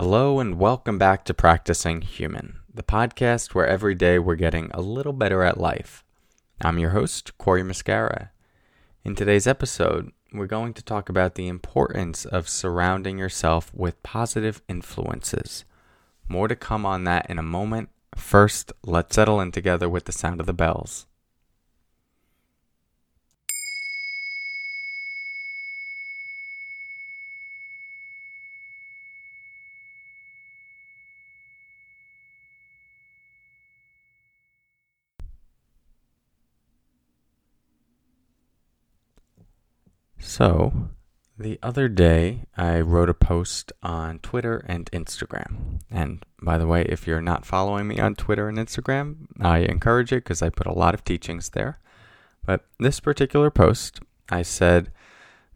Hello, and welcome back to Practicing Human, the podcast where every day we're getting a little better at life. I'm your host, Cory Muscara. In today's episode, we're going to talk about the importance of surrounding yourself with positive influences. More to come on that in a moment. First, let's settle in together with the sound of the bells. So, the other day I wrote a post on Twitter and Instagram. And by the way, if you're not following me on Twitter and Instagram, I encourage it because I put a lot of teachings there. But this particular post, I said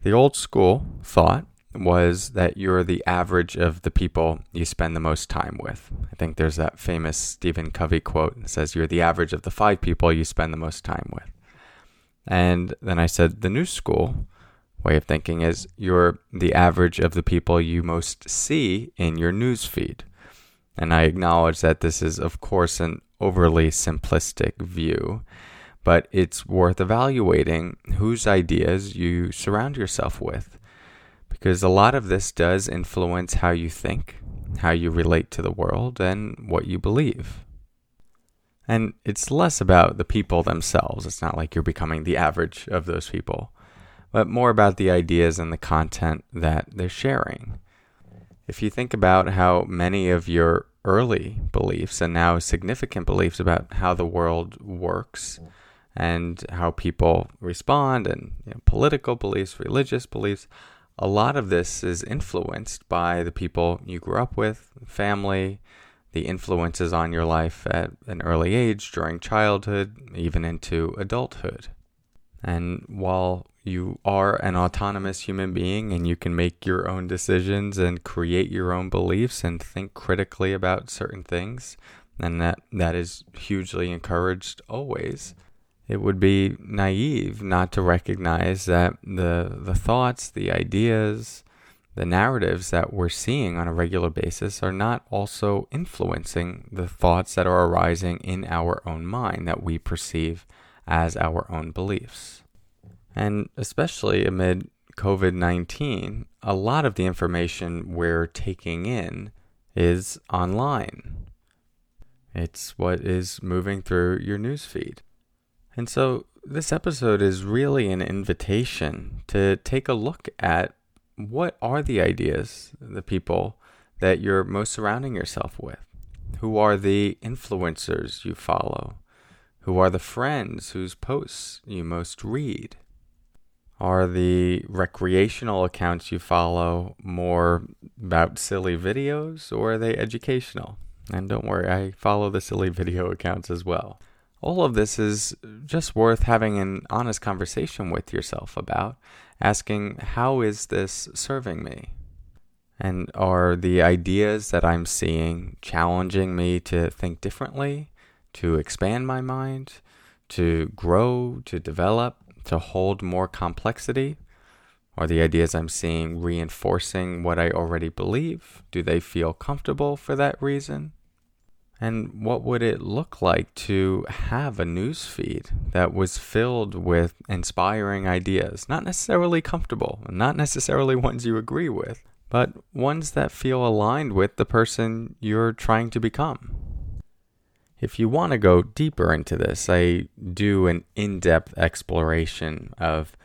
the old school thought was that you're the average of the people you spend the most time with. I think there's that famous Stephen Covey quote that says you're the average of the five people you spend the most time with. And then I said the new school way of thinking is you're the average of the people you most see in your news feed. And I acknowledge that this is, of course, an overly simplistic view, but it's worth evaluating whose ideas you surround yourself with. Because a lot of this does influence how you think, how you relate to the world, and what you believe. And it's less about the people themselves. It's not like you're becoming the average of those people but more about the ideas and the content that they're sharing. If you think about how many of your early beliefs and now significant beliefs about how the world works and how people respond and you know, political beliefs, religious beliefs, a lot of this is influenced by the people you grew up with, family, the influences on your life at an early age, during childhood, even into adulthood. And while you are an autonomous human being and you can make your own decisions and create your own beliefs and think critically about certain things, and that, that is hugely encouraged always. It would be naive not to recognize that the, the thoughts, the ideas, the narratives that we're seeing on a regular basis are not also influencing the thoughts that are arising in our own mind that we perceive as our own beliefs. And especially amid COVID 19, a lot of the information we're taking in is online. It's what is moving through your newsfeed. And so this episode is really an invitation to take a look at what are the ideas, the people that you're most surrounding yourself with? Who are the influencers you follow? Who are the friends whose posts you most read? Are the recreational accounts you follow more about silly videos or are they educational? And don't worry, I follow the silly video accounts as well. All of this is just worth having an honest conversation with yourself about, asking, how is this serving me? And are the ideas that I'm seeing challenging me to think differently? to expand my mind, to grow, to develop, to hold more complexity? Are the ideas I'm seeing reinforcing what I already believe? Do they feel comfortable for that reason? And what would it look like to have a news feed that was filled with inspiring ideas? Not necessarily comfortable, not necessarily ones you agree with, but ones that feel aligned with the person you're trying to become. If you want to go deeper into this, I do an in depth exploration of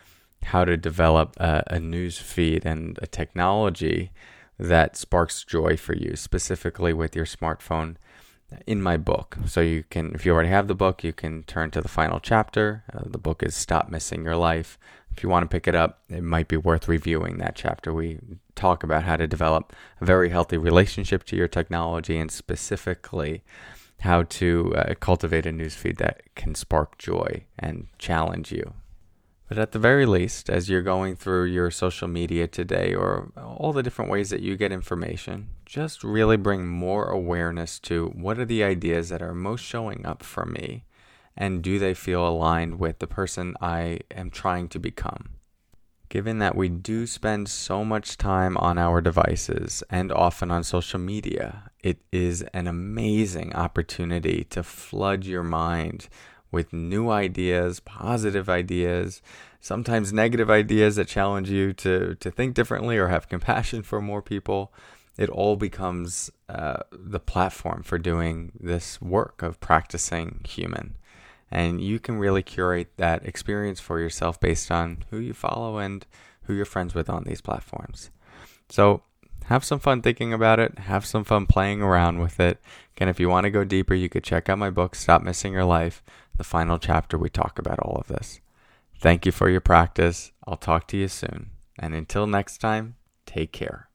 how to develop a, a news feed and a technology that sparks joy for you, specifically with your smartphone in my book. So you can, if you already have the book, you can turn to the final chapter. Uh, the book is Stop Missing Your Life. If you want to pick it up, it might be worth reviewing that chapter. We talk about how to develop a very healthy relationship to your technology and specifically how to uh, cultivate a newsfeed that can spark joy and challenge you. But at the very least, as you're going through your social media today or all the different ways that you get information, just really bring more awareness to what are the ideas that are most showing up for me and do they feel aligned with the person I am trying to become? given that we do spend so much time on our devices and often on social media, it is an amazing opportunity to flood your mind with new ideas, positive ideas, sometimes negative ideas that challenge you to, to think differently or have compassion for more people. It all becomes uh, the platform for doing this work of practicing human. And you can really curate that experience for yourself based on who you follow and who you're friends with on these platforms. So have some fun thinking about it, have some fun playing around with it. Again, if you want to go deeper, you could check out my book, Stop Missing Your Life. The final chapter, we talk about all of this. Thank you for your practice. I'll talk to you soon. And until next time, take care.